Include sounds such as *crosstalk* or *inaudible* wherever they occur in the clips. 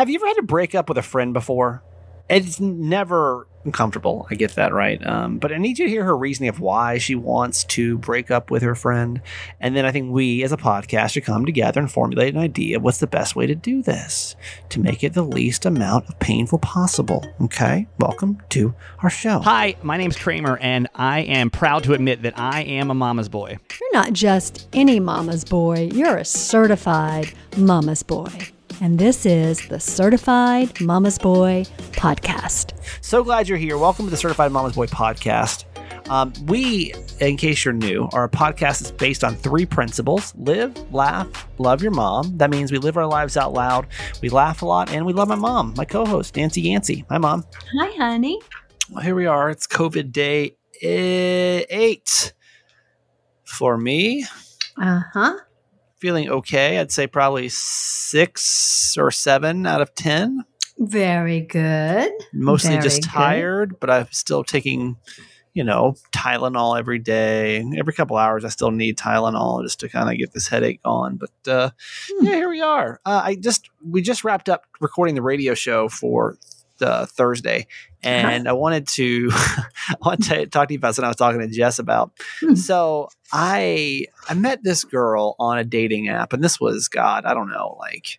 have you ever had to break up with a friend before? It's never uncomfortable. I get that right. Um, but I need you to hear her reasoning of why she wants to break up with her friend. And then I think we as a podcast should come together and formulate an idea of what's the best way to do this to make it the least amount of painful possible. Okay? Welcome to our show. Hi, my name's Kramer, and I am proud to admit that I am a mama's boy. You're not just any mama's boy, you're a certified mama's boy. And this is the Certified Mama's Boy podcast. So glad you're here. Welcome to the Certified Mama's Boy podcast. Um, we, in case you're new, are a podcast that's based on three principles live, laugh, love your mom. That means we live our lives out loud, we laugh a lot, and we love my mom, my co host, Nancy Yancey. Hi, mom. Hi, honey. Well, here we are. It's COVID day eight for me. Uh huh feeling okay. I'd say probably six or seven out of 10. Very good. Mostly Very just good. tired, but I'm still taking, you know, Tylenol every day. Every couple hours, I still need Tylenol just to kind of get this headache gone. But uh, Hmm. yeah, here we are. Uh, I just, we just wrapped up recording the radio show for uh, Thursday, and I wanted to, *laughs* I wanted to talk to you about something I was talking to Jess about. Hmm. So I I met this girl on a dating app, and this was God, I don't know, like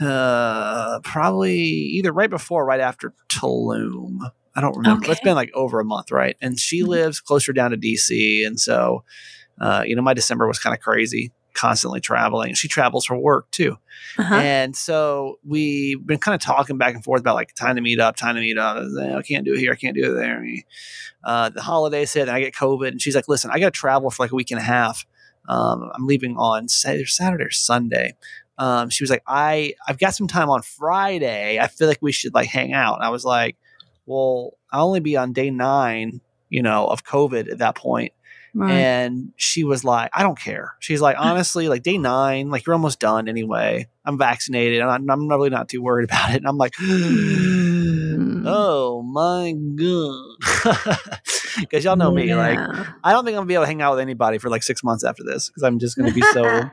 uh probably either right before or right after Tulum. I don't remember. It's been like over a month, right? And she Mhm. lives closer down to DC, and so uh, you know, my December was kind of crazy, constantly traveling. She travels for work too. Uh-huh. And so we've been kind of talking back and forth about like time to meet up, time to meet up. I, like, I can't do it here, I can't do it there. Uh, the holidays hit, and I get COVID, and she's like, "Listen, I got to travel for like a week and a half. Um, I'm leaving on Saturday, Saturday or Sunday." Um, she was like, "I I've got some time on Friday. I feel like we should like hang out." And I was like, "Well, I'll only be on day nine, you know, of COVID at that point." Right. And she was like, I don't care. She's like, *laughs* honestly, like day nine, like you're almost done anyway. I'm vaccinated. and I'm, I'm really not too worried *laughs* about it. And I'm like, *gasps* oh my God. *laughs* Because y'all know me. Like, I don't think I'm going to be able to hang out with anybody for like six months after this because I'm just going to be so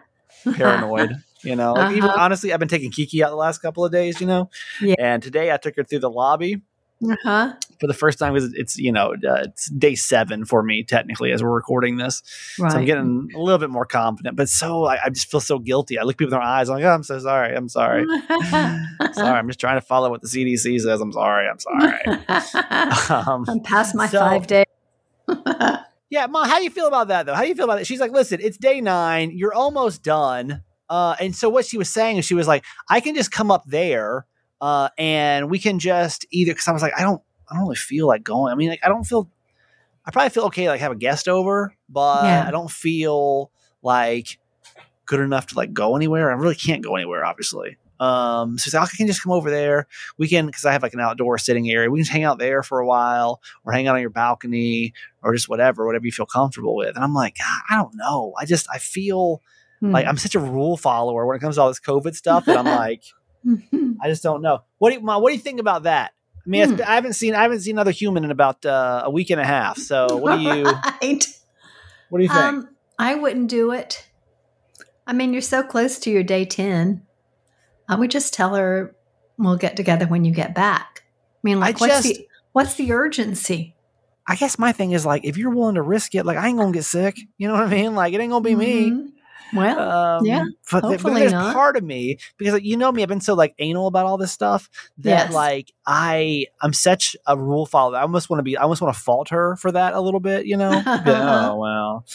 paranoid. You know, like even Uh-huh. honestly, I've been taking Kiki out the last couple of days, you know, Yeah. and today I took her through the lobby Uh-huh. For the first time because it's, you know, uh, it's day seven for me technically as we're recording this. Right. So I'm getting a little bit more confident, but so I, I just feel so guilty. I look people in their eyes, I'm like, oh, I'm so sorry. I'm sorry. *laughs* sorry. I'm just trying to follow what the CDC says. I'm sorry. I'm sorry. *laughs* um, I'm past my So- five days. *laughs* yeah, mom, how do you feel about that though? How do you feel about it? She's like, listen, it's day nine. You're almost done. Uh, and so what she was saying is she was like, I can just come up there uh, and we can just either, because I was like, I don't, I don't really feel like going. I mean, like, I don't feel, I probably feel okay, like have a guest over, but Yeah. I don't feel like good enough to like go anywhere. I really can't go anywhere, obviously. Um, so I can just come over there. We can, because I have like an outdoor sitting area. We can just hang out there for a while, or hang out on your balcony, or just whatever, whatever you feel comfortable with. And I'm like, I don't know. I just, I feel Hmm. like I'm such a rule follower when it comes to all this COVID stuff that I'm *laughs* like, I just don't know. What do you, Mom, what do you think about that? I mean, Hmm. I haven't seen, I haven't seen another human in about uh, a week and a half. So what do you, Right. what do you think? Um, I wouldn't do it. I mean, you're so close to your day 10. I would just tell her we'll get together when you get back. I mean, like, I what's, just- the, what's the urgency? I guess my thing is like, if you're willing to risk it, like I ain't gonna get sick. You know what I mean? Like it ain't gonna be me. Well, Um, Yeah, but, but hopefully there's not. part of me because like, you know me, I've been so like anal about all this stuff that Yes. like I I'm such a rule follower. I almost want to be. I almost want to fault her for that a little bit. You know? *laughs* Like, oh well,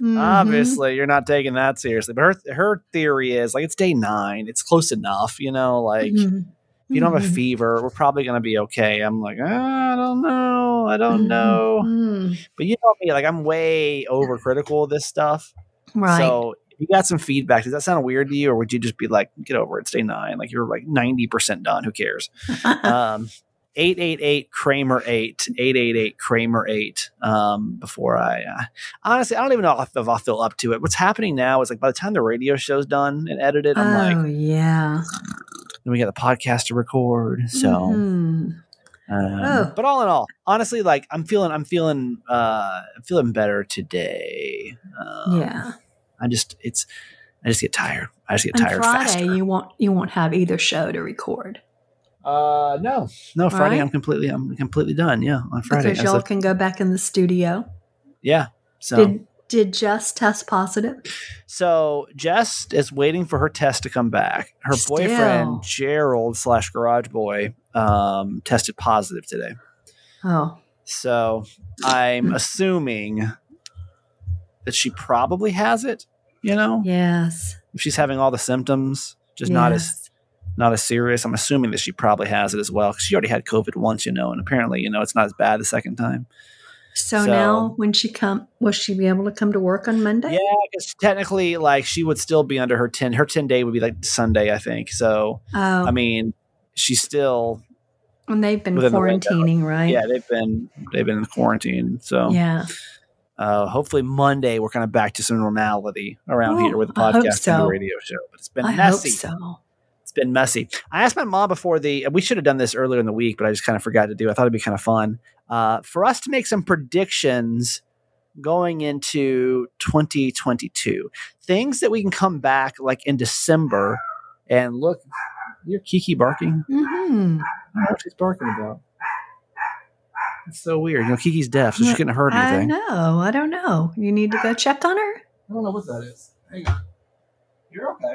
mhm. obviously you're not taking that seriously. But her her theory is like it's day nine. It's close enough. You know, like. Mhm. If you don't have a Mhm. fever, we're probably going to be okay. I'm like, "Ah, I don't know. I don't know. Mhm. But you know me, like I'm way overcritical of this stuff. Right. So you got some feedback, does that sound weird to you, or would you just be like, get over it, stay nine? Like you're like ninety percent done. Who cares? *laughs* um, eight eight eight Kramer eight eight eight eight Kramer eight. Um, before I uh, honestly, I don't even know if, if I'll feel up to it. What's happening now is like by the time the radio show's done and edited, I'm like, oh, yeah. then we got the podcast to record. So. Mhm. Um, Oh. But all in all, honestly, like I'm feeling, I'm feeling, uh, I'm feeling better today. Um, yeah. I just, it's, I just get tired. I just get And tired Friday, faster. you won't you won't have either show to record Uh, no, no. Friday, right. I'm completely, I'm completely done. Yeah, on Friday. because y'all can go back in the studio. yeah. So, Did did Jess test positive? so Jess is waiting for her test to come back. Her Still. boyfriend Gerald slash Garage Boy um, tested positive today. Oh, So I'm assuming that she probably has it. You know, yes. if she's having all the symptoms, just not as not as serious. I'm assuming that she probably has it as well because she already had COVID once, you know, and apparently, you know, it's not as bad the second time. So, So- now, when she come, will she be able to come to work on Monday? Yeah, because technically, like, she would still be under her ten. Her ten day would be like Sunday, I think. So, Oh, I mean, she's still. and they've been within the quarantining, right? Yeah, they've been they've been in quarantine. So, Yeah. Uh, hopefully Monday we're kind of back to some normality around here with the podcast and the radio show. But it's been I messy. so. It's been messy. I asked my mom before the. We should have done this earlier in the week, but I just kind of forgot to do. I thought it'd be kind of fun uh, for us to make some predictions going into 2022. Things that we can come back like in December and look. You're Kiki barking. hmm I don't know what she's barking about. It's so weird. You know, Kiki's deaf, so she couldn't have heard I anything. know. I don't know. You need to go check on her. I don't know what that is. Hang on. You're okay.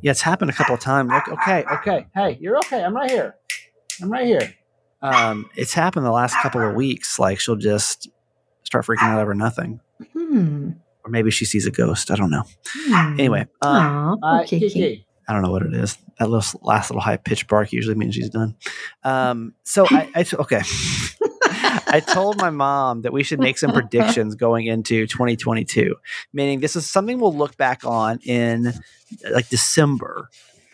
Yeah, it's happened a couple of times. Like, okay, okay. Hey, you're okay. I'm right here. I'm right here. Um, it's happened the last couple of weeks. Like she'll just start freaking out over nothing. Hmm. Or maybe she sees a ghost. I don't know. Hmm. Anyway, uh, Aw, poor uh, Kiki. Kiki. I don't know what it is. That little last little high pitched bark usually means she's done. Um, so I, I t- okay. *laughs* I told my mom that we should make some predictions going into 2022, meaning this is something we'll look back on in like December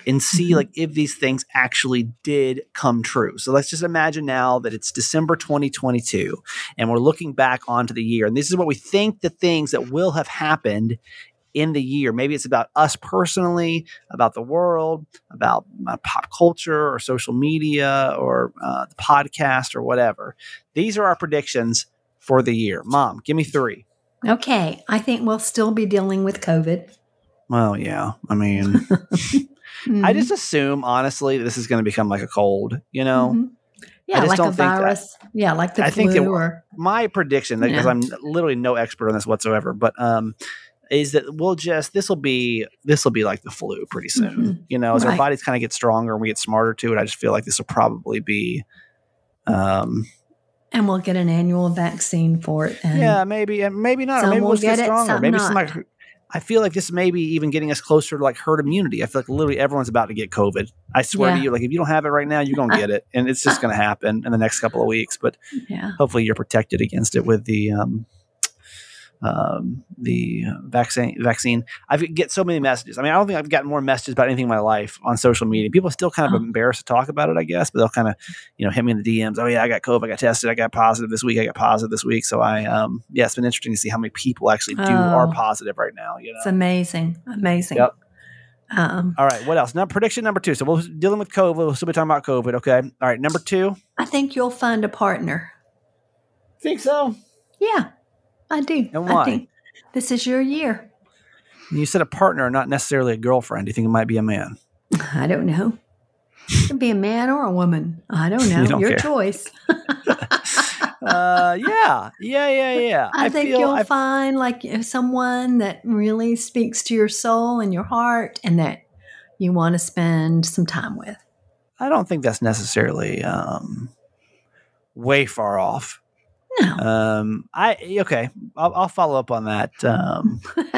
and see Mhm. like if these things actually did come true. So let's just imagine now that it's December 2022 and we're looking back onto the year and this is what we think the things that will have happened in the year. Maybe it's about us personally, about the world, about uh, pop culture or social media or uh, the podcast or whatever. These are our predictions for the year. Mom, give me three. Okay. I think we'll still be dealing with COVID. Well, yeah. I mean, Hmm. *laughs* I just assume, honestly, that this is going to become like a cold, you know? Mhm. Yeah, just like don't a think that- virus. Yeah, like the I flu think that- or my prediction because Yeah. I'm literally no expert on this whatsoever, but um, is that we'll just this will be this will be like the flu pretty soon. Mhm. You know, as our bodies kind of get stronger and we get smarter to it, I just feel like this will probably be. Um, and we'll get an annual vaccine for it. And yeah, maybe and maybe not. Or some maybe we'll just get get it, stronger. some maybe not. some like. I feel like this may be even getting us closer to like herd immunity. I feel like literally everyone's about to get COVID. I swear Yeah. to you, like if you don't have it right now, you're gonna get it, and it's just gonna happen in the next couple of weeks. But *laughs* yeah. hopefully you're protected against it with the um, um, the vaccine. Vaccine. I get so many messages. I mean, I don't think I've gotten more messages about anything in my life on social media. People are still kind of Oh. embarrassed to talk about it, I guess, but they'll kind of, you know, hit me in the DMs. Oh yeah, I got COVID. I got tested. I got positive this week. I got positive this week. So I, um, yeah, it's been interesting to see how many people actually do are Oh. positive right now. You know. It's amazing. Amazing. Yep. Um, All right. What else? Now prediction number two. So we're dealing with COVID. We'll still be talking about COVID. Okay. All right. Number two. I think you'll find a partner. Think so. Yeah, I do. And why? think this is your year. You said a partner, not necessarily a girlfriend. Do you think it might be a man? I don't know. It could be a man or a woman. I don't *laughs* know. You don't your care. choice. *laughs* *laughs* uh, yeah, yeah, yeah, yeah. I, think feel, you'll I, find like someone that really speaks to your soul and your heart and that you want to spend some time with. I don't think that's necessarily um, way far off. No. Um, I okay. I'll, I'll follow up on that. Um, *laughs*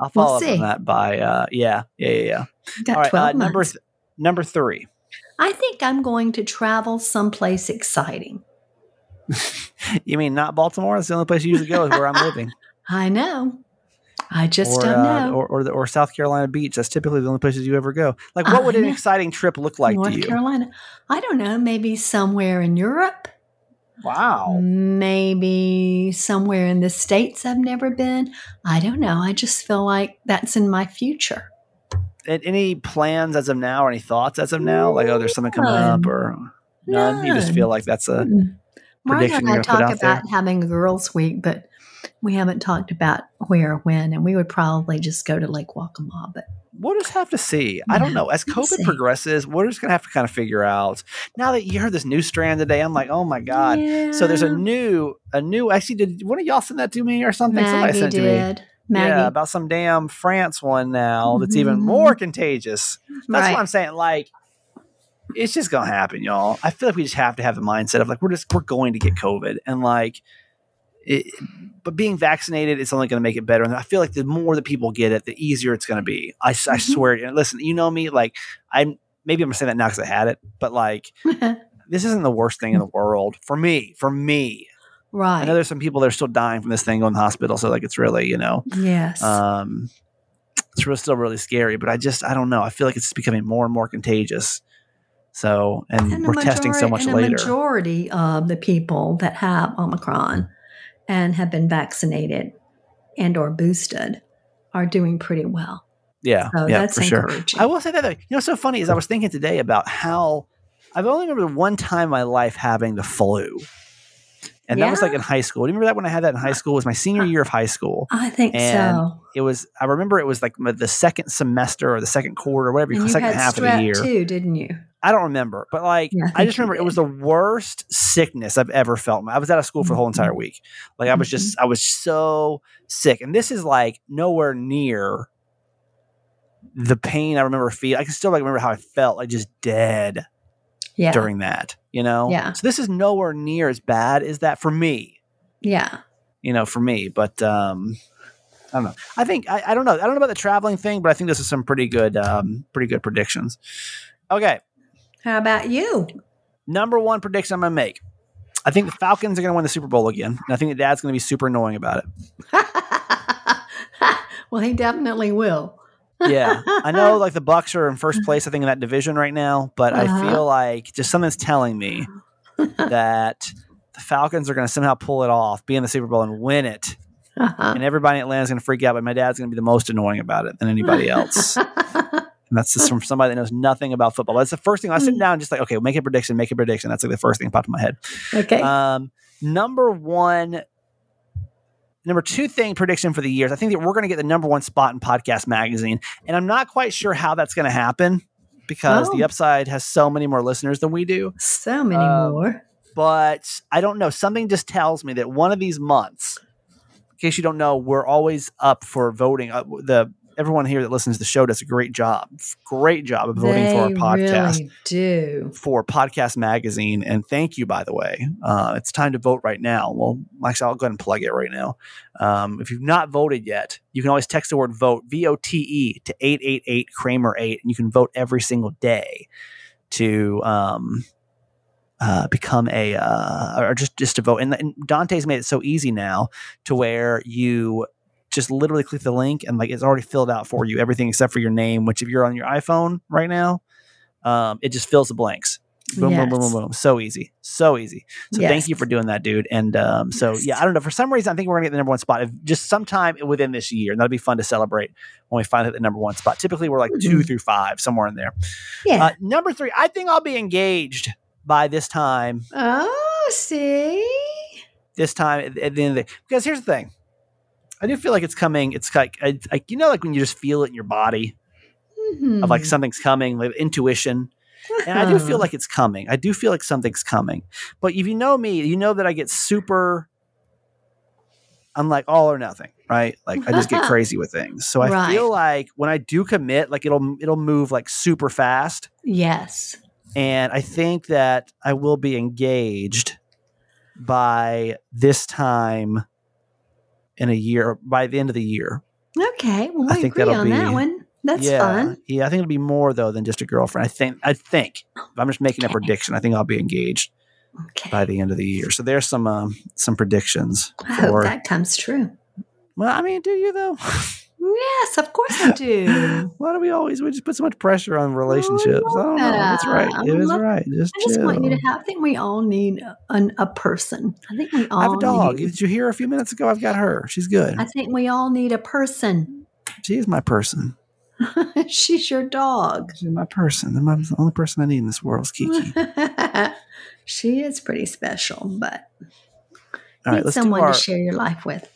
I'll follow up see. on that by uh, yeah, yeah, yeah. yeah. All right. Uh, number th- number three. I think I'm going to travel someplace exciting. *laughs* You mean not Baltimore? That's the only place you usually go is where I'm living, *laughs* I know. I just or, don't uh, know. or or, the, or South Carolina Beach. That's typically the only places you ever go. Like, I what would an exciting trip look like North to you? Carolina. I don't know. Maybe somewhere in Europe. Wow. Maybe somewhere in the States I've never been. I don't know. I just feel like that's in my future. And any plans as of now, or any thoughts as of now? Like, oh, there's something coming up, or none? You just feel like that's a Mm. Martha prediction and you're I talk out there? about having a girls' week, but We haven't talked about where when, and we would probably just go to Lake Waccamaw. But We'll just have to see. I don't know. As COVID see. progresses, we're just gonna have to kind of figure out. Now that you heard this new strand today, I'm like, oh my god. So there's a new, a new. Actually, did one of y'all send that to me or something? Somebody Maggie sent it to me. did. Maggie, Yeah, about some damn France one now that's even Mhm. more contagious. That's right? what I'm saying. Like, it's just gonna happen, y'all. I feel like we just have to have the mindset of like we're just we're going to get COVID, and like, it, but being vaccinated is only going to make it better. And I feel like the more that people get it, the easier it's going to be. I, s- I swear. And listen, you know me. Like, I'm maybe I'm gonna that now because I had it, but like, *laughs* this isn't the worst thing in the world for me. For me, right? I know there's some people that are still dying from this thing going to the hospital. So like, it's really you know yes. um, it's real, still really scary, but I just I don't know. I feel like it's becoming more and more contagious. So, and, and we're testing so much and later. The majority of the people that have Omicron and have been vaccinated and or boosted are doing pretty well. yeah, So yeah, that's for sure. encouraging. I will say that though. You know, what's so funny is I was thinking today about how I've only remember one time in my life having the flu, and that was like in high school. Do you remember that when I had that in high school? It was my senior year of high school. I think and so. It was. I remember it was like the second semester or the second quarter, whatever, And you second had half of the year. too, didn't you? I don't remember, but like Yeah, I I, just remember it was the worst sickness I've ever felt. I was out of school for the whole entire Mhm. week. Like I was just I was so sick, and this is like nowhere near the pain I remember feeling. I can still like remember how I felt, like just dead Yeah. during that. You know, Yeah. So this is nowhere near as bad as that for me. yeah. You know, for me, but um. I don't know. I think I, I don't know. I don't know about the traveling thing, but I think this is some pretty good, um, pretty good predictions. Okay, How about you? number one prediction I'm going to make. I think the Falcons are going to win the Super Bowl again. And I think the dad's going to be super annoying about it. *laughs* well, he definitely will. Yeah. I know *laughs* like the Bucs are in first place, I think, in that division right now, but I Uh-huh. feel like just something's telling me *laughs* that the Falcons are going to somehow pull it off, be in the Super Bowl and win it. Uh-huh. And everybody in Atlanta's going to freak out, but my dad's going to be the most annoying about it than anybody else. And that's just from somebody that knows nothing about football. That's the first thing I sit down, and just like, okay, make a prediction, make a prediction. That's like the first thing that popped in my head. okay. Um, number one, number two thing prediction for the years. I think that we're going to get the number one spot in podcast magazine, and I'm not quite sure how that's going to happen because Oh. the upside has so many more listeners than we do. so many um, more. But I don't know. Something just tells me that one of these months, in case you don't know, we're always up for voting. Uh, the everyone here that listens to the show does a great job, great job of voting for our podcast really do. for Podcast Magazine. And thank you, by the way. Uh, it's time to vote right now. Well, actually, I'll go ahead and plug it right now. Um, if you've not voted yet, you can always text the word vote, V O T E, to 888 Kramer 8, and you can vote every single day to. Um, uh, become a uh, or just just to vote and, and Dante's made it so easy now to where you just literally click the link and like it's already filled out for you everything except for your name which if you're on your iphone right now um, it just fills the blanks boom boom boom boom boom so easy so easy so Yes. thank you for doing that dude and um, so Yes. yeah i don't know for some reason i think we're gonna get the number one spot if just sometime within this year and that'll be fun to celebrate when we finally hit the number one spot typically we're like two Mhm. through five somewhere in there Yeah. uh, number three i think i'll be engaged by this time oh, see? this time at, at the end of the day. Because here's the thing, I do feel like it's coming. It's like, I, like you know, like when you just feel it in your body of like Mhm. something's coming, like intuition. And I do feel Uh-huh. like it's coming. I do feel like something's coming. But if you know me, you know that I get super. I'm like all or nothing, right? Like I just get *laughs* crazy with things. So I Right. feel like when I do commit, like it'll it'll move like super fast. Yes. And I think that I will be engaged by this time in a year, by the end of the year. Okay. Well, I think agree that'll on that be- one. That's yeah. fun. Yeah, I think it'll be more though than just a girlfriend. I think I think I'm just making a prediction. I think I'll be engaged Okay. by the end of the year. So there's some um, some predictions I hope that comes true. Well, I mean, do you though? *laughs* Yes, of course I do. *laughs* Why do we always we just put so much pressure on oh, relationships? I don't know. It's right. I It is love- right. Just, I just want you to have. I think we all need a, an, a person. I think we all I have a dog. Need, Did you hear a few minutes ago? I've got her. She's good. I think we all need a person. She is my person. *laughs* She's your dog. She's my person. I'm the only person I need in this world is Kiki. *laughs* she is pretty special, but All right, need someone our to share your life with.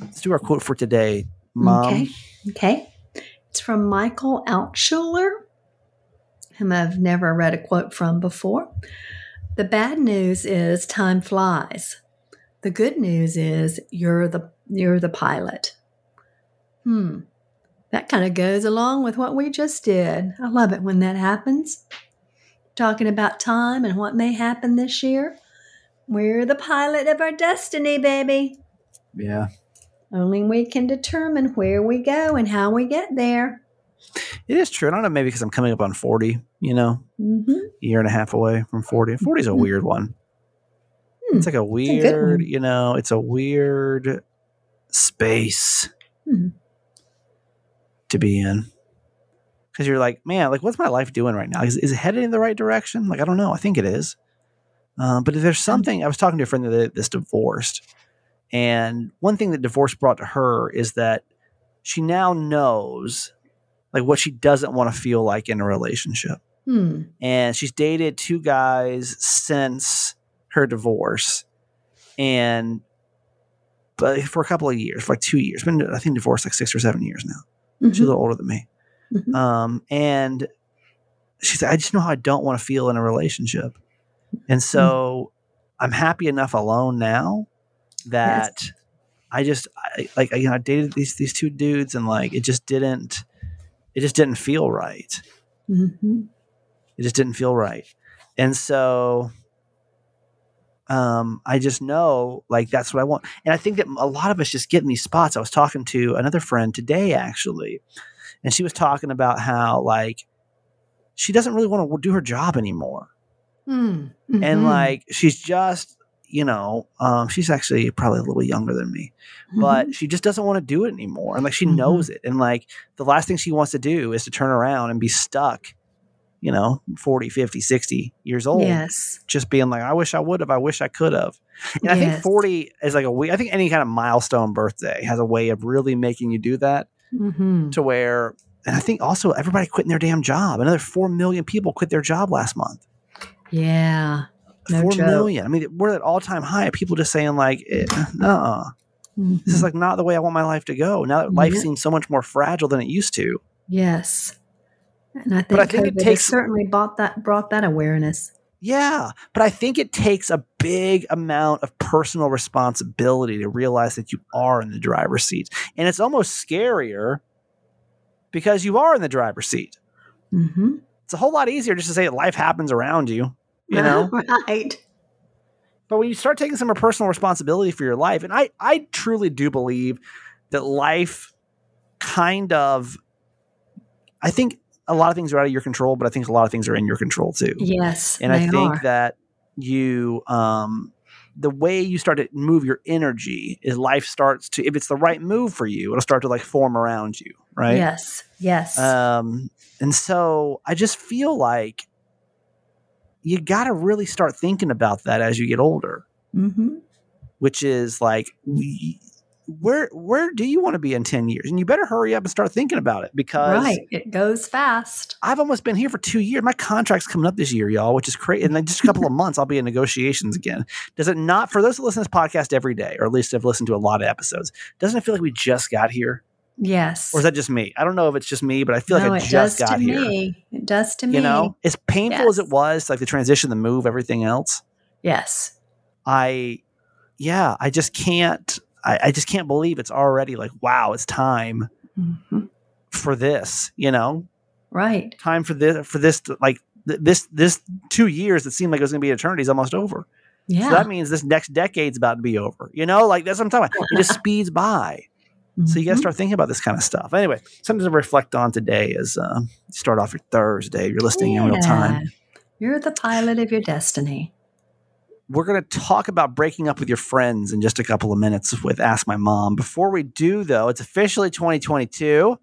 let's do our quote for today, Mom. Okay. Okay. It's from Michael Altshuler, whom I've never read a quote from before. The bad news is time flies. The good news is you're the you're the pilot. Hmm. That kind of goes along with what we just did. I love it when that happens. Talking about time and what may happen this year. We're the pilot of our destiny, baby. Yeah. Only we can determine where we go and how we get there. It is true. I don't know, maybe because I'm coming up on 40, you know, hmm a year and a half away from 40. 40 is a Mhm. weird one. Hmm. It's like a a weird, one. you know, it's a weird space Hmm. to be in. Because you're like, man, like, what's my life doing right now? Is, is it headed in the right direction? Like, I don't know. I think it is. Um, but if there's something, I was talking to a friend that that's divorced. And one thing that divorce brought to her is that she now knows like what she doesn't want to feel like in a relationship Hmm. and she's dated two guys since her divorce and but for a couple of years for like two years been i think divorced like six or seven years now she's a Mhm. little older than me Mhm. um, and she said i just know how i don't want to feel in a relationship and so i'm happy enough alone now that i just I, like you know i dated these these two dudes and like it just didn't it just didn't feel right Mhm. it just didn't feel right. And so um, I just know like that's what I want. And I think that a lot of us just get in these spots. I was talking to another friend today actually, and she was talking about how like she doesn't really want to do her job anymore. Hmm. And Mhm. like she's just, you know, um, she's actually probably a little younger than me but she just doesn't want to do it anymore and like she Mhm. knows it and like the last thing she wants to do is to turn around and be stuck you know 40 50 60 years old yes. just being like i wish i would have i wish i could have and i think 40 is like a way i think any kind of milestone birthday has a way of really making you do that hmm to where and i think also everybody quitting their damn job another 4 million people quit their job last month Yeah. No Four joke. million. i mean we're at all-time high people just saying like eh, no Mhm. this is like not the way I want my life to go. Now that life Yeah. seems so much more fragile than it used to. yes. And I think, But I think it takes- certainly brought that brought that awareness. Yeah, but I think it takes a big amount of personal responsibility to realize that you are in the driver's seat. And it's almost scarier because you are in the driver's seat. hmm It's a whole lot easier just to say that life happens around you, you *laughs* know? right. But when you start taking some personal responsibility for your life, and I, I truly do believe that life kind of, I think a lot of things are out of your control, but I think a lot of things are in your control too. Yes. and I think are. that you, um, the way you start to move your energy is life starts to, if it's the right move for you, it'll start to like form around you, right? Yes. Yes. Um, and so I just feel like you got to really start thinking about that as you get older. Hmm which is like we, where where do you want to be in 10 years? And you better hurry up and start thinking about it because Right. It goes fast. i've almost been here for two years. My contract's coming up this year y'all which is crazy and then just a couple of months i'll be in negotiations again. Does it not for those that listen to this podcast every day or at least have listened to a lot of episodes doesn't it feel like we just got here Yes. or is that just me i don't know if it's just me but i feel no, like i it just does got to here me. It does to me. you know as painful as it was like the transition the move everything else Yes. I, yeah, I just can't. I, I just can't believe it's already like, wow, it's time hmm for this. You know, Right. time for this for this to, like th- this this two years that seemed like it was going to be eternity is almost over. Yeah. So that means this next decade's about to be over. You know, like that's what I'm talking about. It just *laughs* speeds by. So you got to Mhm. start thinking about this kind of stuff. Anyway, something to reflect on today is uh, start off your Thursday. You're listening in real time. You're the pilot of your destiny. We're going to talk about breaking up with your friends in just a couple of minutes with Ask My Mom. Before we do, though, it's officially 2022.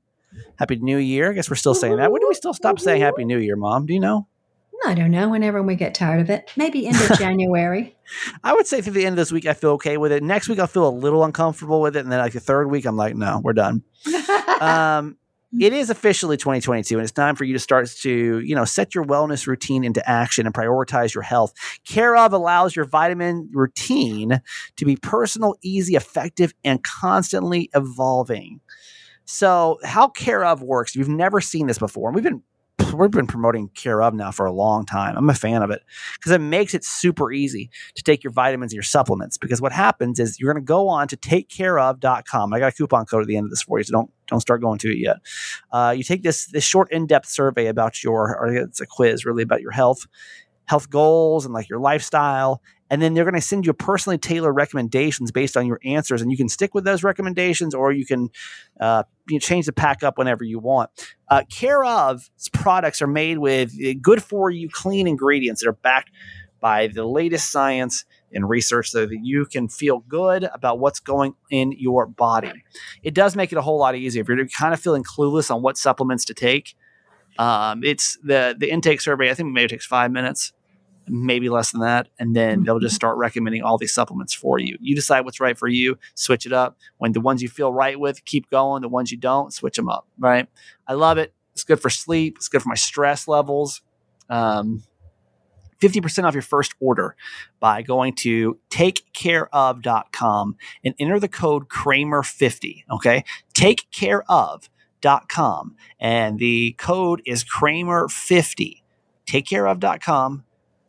Happy New Year. I guess we're still saying that. When do we still stop saying Happy New Year, Mom? Do you know? I don't know. Whenever we get tired of it, maybe end of *laughs* January. I would say through the end of this week, I feel okay with it. Next week, I'll feel a little uncomfortable with it. And then, like the third week, I'm like, no, we're done. *laughs* Um, it is officially 2022 and it's time for you to start to you know set your wellness routine into action and prioritize your health care of allows your vitamin routine to be personal easy effective and constantly evolving so how care of works if you've never seen this before and we've been we've been promoting care of now for a long time i'm a fan of it because it makes it super easy to take your vitamins and your supplements because what happens is you're going to go on to takecareof.com i got a coupon code at the end of this for you so don't don't start going to it yet. Uh, you take this this short in depth survey about your, or it's a quiz really about your health, health goals, and like your lifestyle. And then they're going to send you personally tailored recommendations based on your answers, and you can stick with those recommendations, or you can uh, you change the pack up whenever you want. Uh, Care of's products are made with good for you, clean ingredients that are backed by the latest science and research so that you can feel good about what's going in your body. It does make it a whole lot easier if you're kind of feeling clueless on what supplements to take. Um, it's the the intake survey. I think maybe takes five minutes, maybe less than that, and then they'll just start recommending all these supplements for you. You decide what's right for you, switch it up. When the ones you feel right with, keep going. The ones you don't, switch them up. Right? I love it. It's good for sleep. It's good for my stress levels. Um, 50% off your first order by going to takecareof.com and enter the code Kramer50. Okay. Takecareof.com. And the code is Kramer50. Takecareof.com.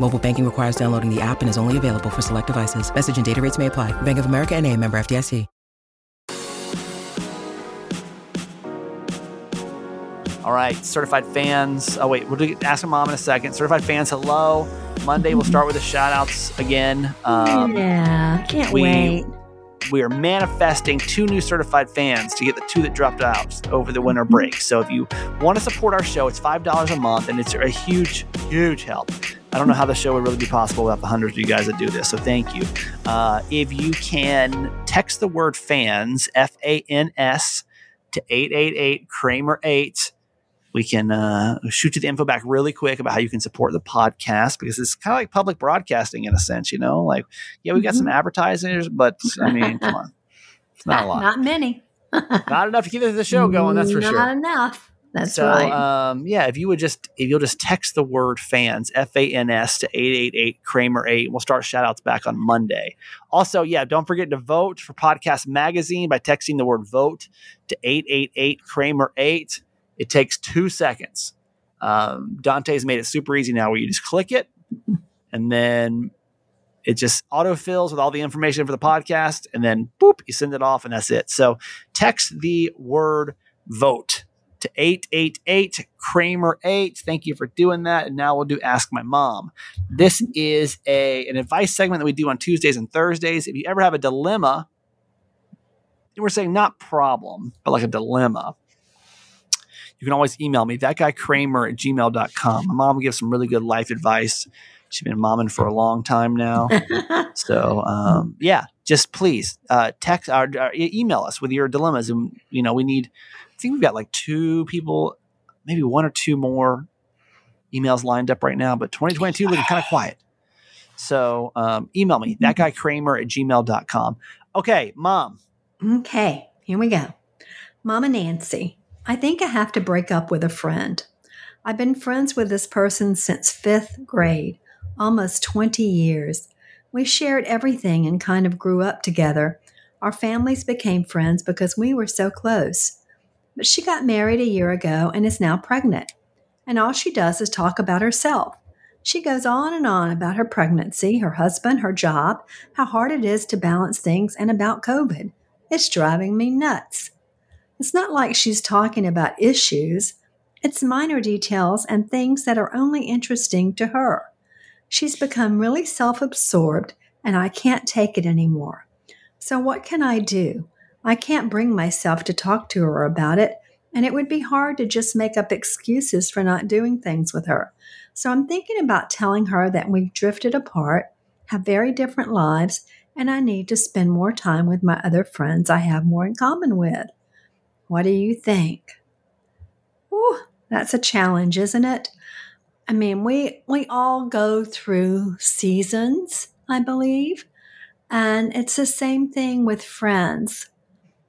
Mobile banking requires downloading the app and is only available for select devices. Message and data rates may apply. Bank of America and a member FDIC. All right, certified fans. Oh, wait, we'll do, ask my mom in a second. Certified fans, hello. Monday, we'll start with the shout outs again. Um, yeah, can't we, wait. We are manifesting two new certified fans to get the two that dropped out over the winter break. So if you want to support our show, it's $5 a month and it's a huge, huge help. I don't know how the show would really be possible without the hundreds of you guys that do this. So thank you. Uh, if you can text the word fans, F A N S, to 888 Kramer 8 we can uh, shoot you the info back really quick about how you can support the podcast because it's kind of like public broadcasting in a sense, you know. Like, yeah, we got mm-hmm. some advertisers, but I mean, *laughs* come on, it's not, a lot, not many, not enough to keep the show going. That's for not sure. Not enough. That's so, right. Um, yeah, if you would just if you'll just text the word fans F A N S to eight eight eight Kramer eight, we'll start shout outs back on Monday. Also, yeah, don't forget to vote for Podcast Magazine by texting the word vote to eight eight eight Kramer eight. It takes two seconds. Um, Dante's made it super easy now where you just click it and then it just autofills with all the information for the podcast and then boop, you send it off and that's it. So text the word vote to 888 Kramer 8. Thank you for doing that. And now we'll do Ask My Mom. This is a an advice segment that we do on Tuesdays and Thursdays. If you ever have a dilemma, we're saying not problem, but like a dilemma, you can always email me, that guy Kramer at gmail.com. My mom gives some really good life advice. She's been momming for a long time now. *laughs* so, um, yeah, just please uh, text or, or, email us with your dilemmas. And, you know, we need, think we've got like two people, maybe one or two more emails lined up right now, but 2022 looking kind of quiet. So, um, email me, that guy Kramer at gmail.com. Okay, mom. Okay, here we go. Mama Nancy. I think I have to break up with a friend. I've been friends with this person since fifth grade, almost 20 years. We shared everything and kind of grew up together. Our families became friends because we were so close. But she got married a year ago and is now pregnant. And all she does is talk about herself. She goes on and on about her pregnancy, her husband, her job, how hard it is to balance things, and about COVID. It's driving me nuts. It's not like she's talking about issues, it's minor details and things that are only interesting to her. She's become really self absorbed, and I can't take it anymore. So, what can I do? I can't bring myself to talk to her about it, and it would be hard to just make up excuses for not doing things with her. So I'm thinking about telling her that we've drifted apart, have very different lives, and I need to spend more time with my other friends I have more in common with. What do you think? Ooh, that's a challenge, isn't it? I mean, we we all go through seasons, I believe, and it's the same thing with friends.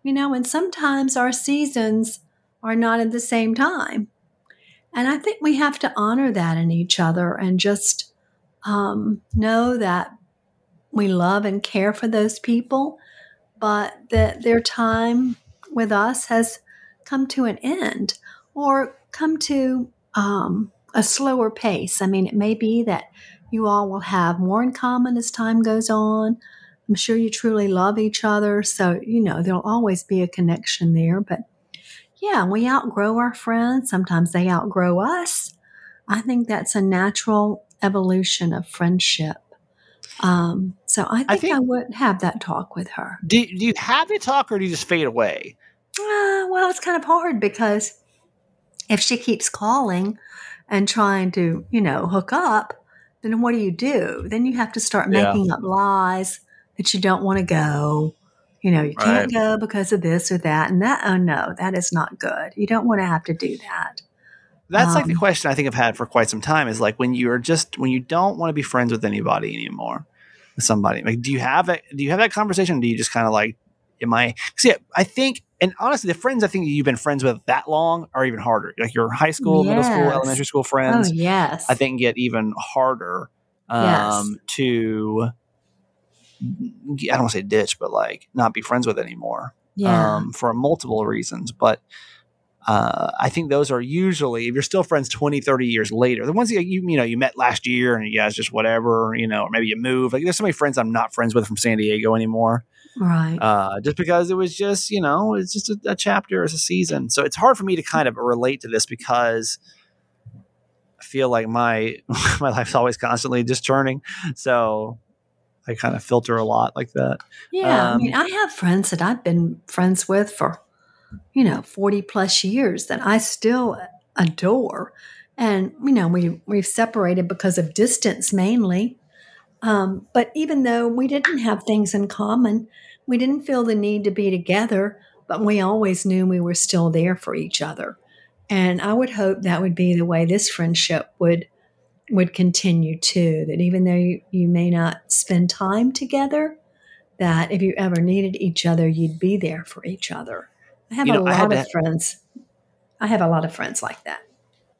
You know, and sometimes our seasons are not at the same time. And I think we have to honor that in each other and just um, know that we love and care for those people, but that their time with us has come to an end or come to um, a slower pace. I mean, it may be that you all will have more in common as time goes on. I'm sure you truly love each other. So, you know, there'll always be a connection there. But yeah, we outgrow our friends. Sometimes they outgrow us. I think that's a natural evolution of friendship. Um, so I think I, think I, would have that talk with her. Do, do you have the talk or do you just fade away? Uh, well, it's kind of hard because if she keeps calling and trying to, you know, hook up, then what do you do? Then you have to start making yeah. up lies that you don't want to go. You know, you can't right. go because of this or that. And that, oh no, that is not good. You don't want to have to do that. That's um, like the um, question I think I've had for quite some time is like when you're just, when you don't want to be friends with anybody anymore, with somebody, like, do you have it? Do you have that conversation? do you just kind of like, am I, see, I think, and honestly, the friends I think you've been friends with that long are even harder. Like your high school, yes. middle school, elementary school friends. Oh, yes. I think get even harder um, yes. to, I don't want to say ditch, but like not be friends with anymore. Yeah. Um, for multiple reasons. But uh, I think those are usually, if you're still friends 20, 30 years later, the ones that you, you know, you met last year and you guys just whatever, you know, or maybe you move. Like there's so many friends I'm not friends with from San Diego anymore. Right. Uh, just because it was just, you know, it's just a, a chapter, it's a season. So it's hard for me to kind of relate to this because I feel like my, *laughs* my life's always constantly just turning. So I kind of filter a lot like that. Yeah, um, I mean, I have friends that I've been friends with for, you know, forty plus years that I still adore, and you know, we we've separated because of distance mainly. Um, but even though we didn't have things in common, we didn't feel the need to be together. But we always knew we were still there for each other, and I would hope that would be the way this friendship would would continue too. That even though you, you may not spend time together, that if you ever needed each other, you'd be there for each other. I have you know, a lot of to, friends. I have a lot of friends like that.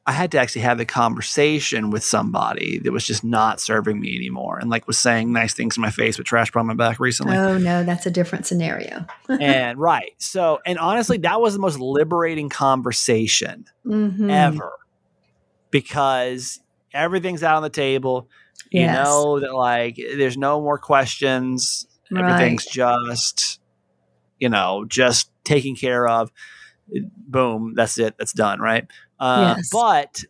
I had to actually have the conversation with somebody that was just not serving me anymore and like was saying nice things in my face but trash on my back recently. Oh no, that's a different scenario. *laughs* and right. So and honestly, that was the most liberating conversation mm-hmm. ever. Because everything's out on the table. You know that like there's no more questions. Right. Everything's just, you know, just taken care of. Boom, that's it. That's done, right? Uh, yes. But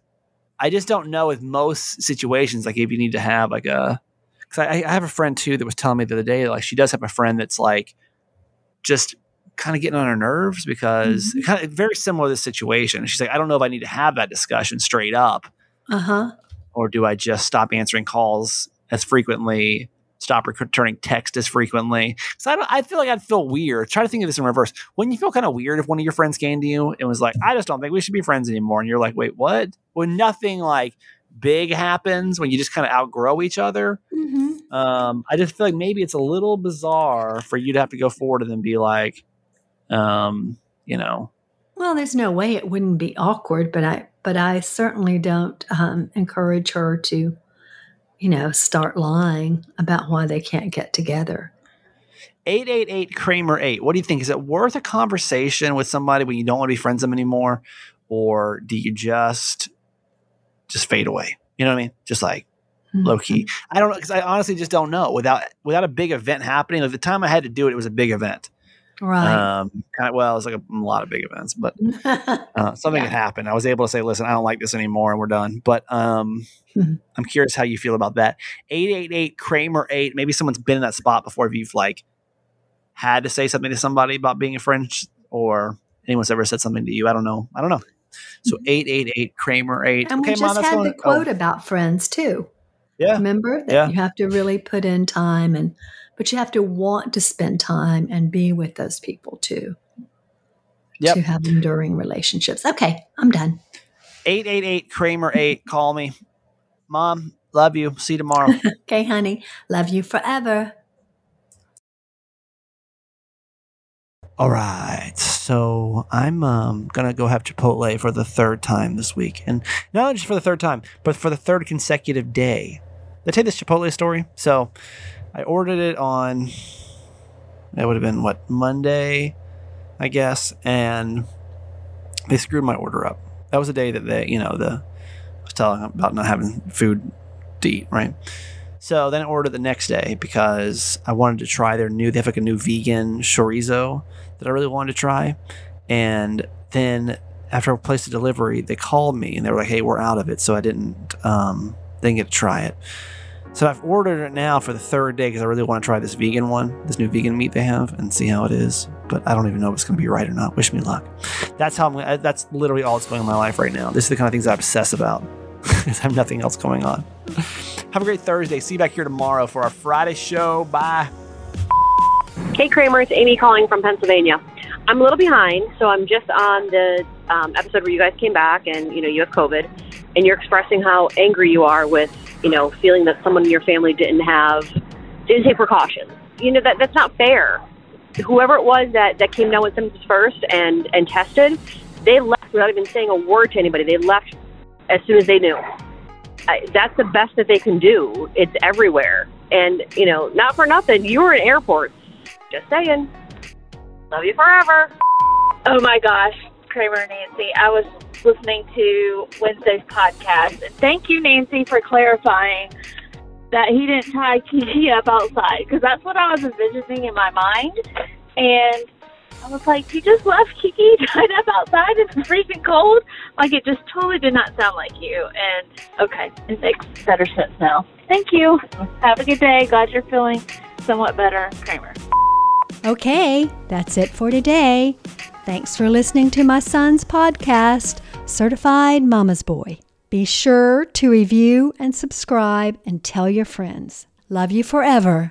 I just don't know with most situations, like if you need to have like a, because I, I have a friend too that was telling me the other day, like she does have a friend that's like just kind of getting on her nerves because mm-hmm. kind of very similar to this situation. She's like, I don't know if I need to have that discussion straight up. Uh huh or do I just stop answering calls as frequently, stop returning text as frequently? So I, I, feel like I'd feel weird. Try to think of this in reverse. Wouldn't you feel kind of weird if one of your friends came to you and was like, I just don't think we should be friends anymore? And you're like, wait, what? When nothing like big happens, when you just kind of outgrow each other. Mm-hmm. Um, I just feel like maybe it's a little bizarre for you to have to go forward and then be like, um, you know, well, there's no way it wouldn't be awkward, but I but I certainly don't um, encourage her to, you know, start lying about why they can't get together. 888 Kramer 8. What do you think? Is it worth a conversation with somebody when you don't want to be friends with them anymore? Or do you just just fade away? You know what I mean? Just like mm-hmm. low key. I don't know because I honestly just don't know. Without without a big event happening, like the time I had to do it, it was a big event. Right. Um, kind of, well, it was like a, a lot of big events, but *laughs* uh, something yeah. had happened. I was able to say, listen, I don't like this anymore and we're done. But um, mm-hmm. I'm curious how you feel about that. 888 Kramer 8. Maybe someone's been in that spot before if you've like had to say something to somebody about being a friend or anyone's ever said something to you. I don't know. I don't know. So eight eight eight Kramer eight. And we okay, just mom, had going. the quote oh, about friends too. yeah, Remember that Yeah. you have to really put in time and but you have to want to spend time and be with those people too. Yep. To have enduring relationships. Okay, I'm done. eight eight eight Kramer eight. Call me, mom. Love you. See you tomorrow. *laughs* Okay, honey. Love you forever. All right. So I'm um, gonna go have Chipotle for the third time this week, and not just for the third time, but for the third consecutive day. Did I tell you this Chipotle story? So I ordered it on. It would have been what Monday, I guess, and they screwed my order up. That was the day that they, you know, the I was telling about not having food to eat, right? So then I ordered the next day because I wanted to try their new. They have like a new vegan chorizo that I really wanted to try. And then after I placed the delivery, they called me and they were like, "Hey, we're out of it," so I didn't um, didn't get to try it. So I've ordered it now for the third day because I really want to try this vegan one, this new vegan meat they have, and see how it is. But I don't even know if it's going to be right or not. Wish me luck. That's how I'm. That's literally all that's going on in my life right now. This is the kind of things I obsess about *laughs* because I have nothing else going on. Have a great Thursday. See you back here tomorrow for our Friday show. Bye. Hey Kramer, it's Amy calling from Pennsylvania. I'm a little behind, so I'm just on the um, episode where you guys came back and you know you have COVID, and you're expressing how angry you are with you know feeling that someone in your family didn't have didn't take precautions. You know that that's not fair. Whoever it was that that came down with symptoms first and and tested, they left without even saying a word to anybody. They left as soon as they knew. I, that's the best that they can do. It's everywhere, and you know, not for nothing, you were in airports. Just saying. Love you forever. Oh my gosh, Kramer Nancy. I was listening to Wednesday's podcast. And thank you, Nancy, for clarifying that he didn't tie Kiki up outside because that's what I was envisioning in my mind. And I was like, you just left Kiki *laughs* tied up outside in the freezing cold? Like, it just totally did not sound like you. And okay, it makes better sense now. Thank you. Have a good day. Glad you're feeling somewhat better, Kramer. Okay, that's it for today. Thanks for listening to my son's podcast, Certified Mama's Boy. Be sure to review and subscribe and tell your friends. Love you forever.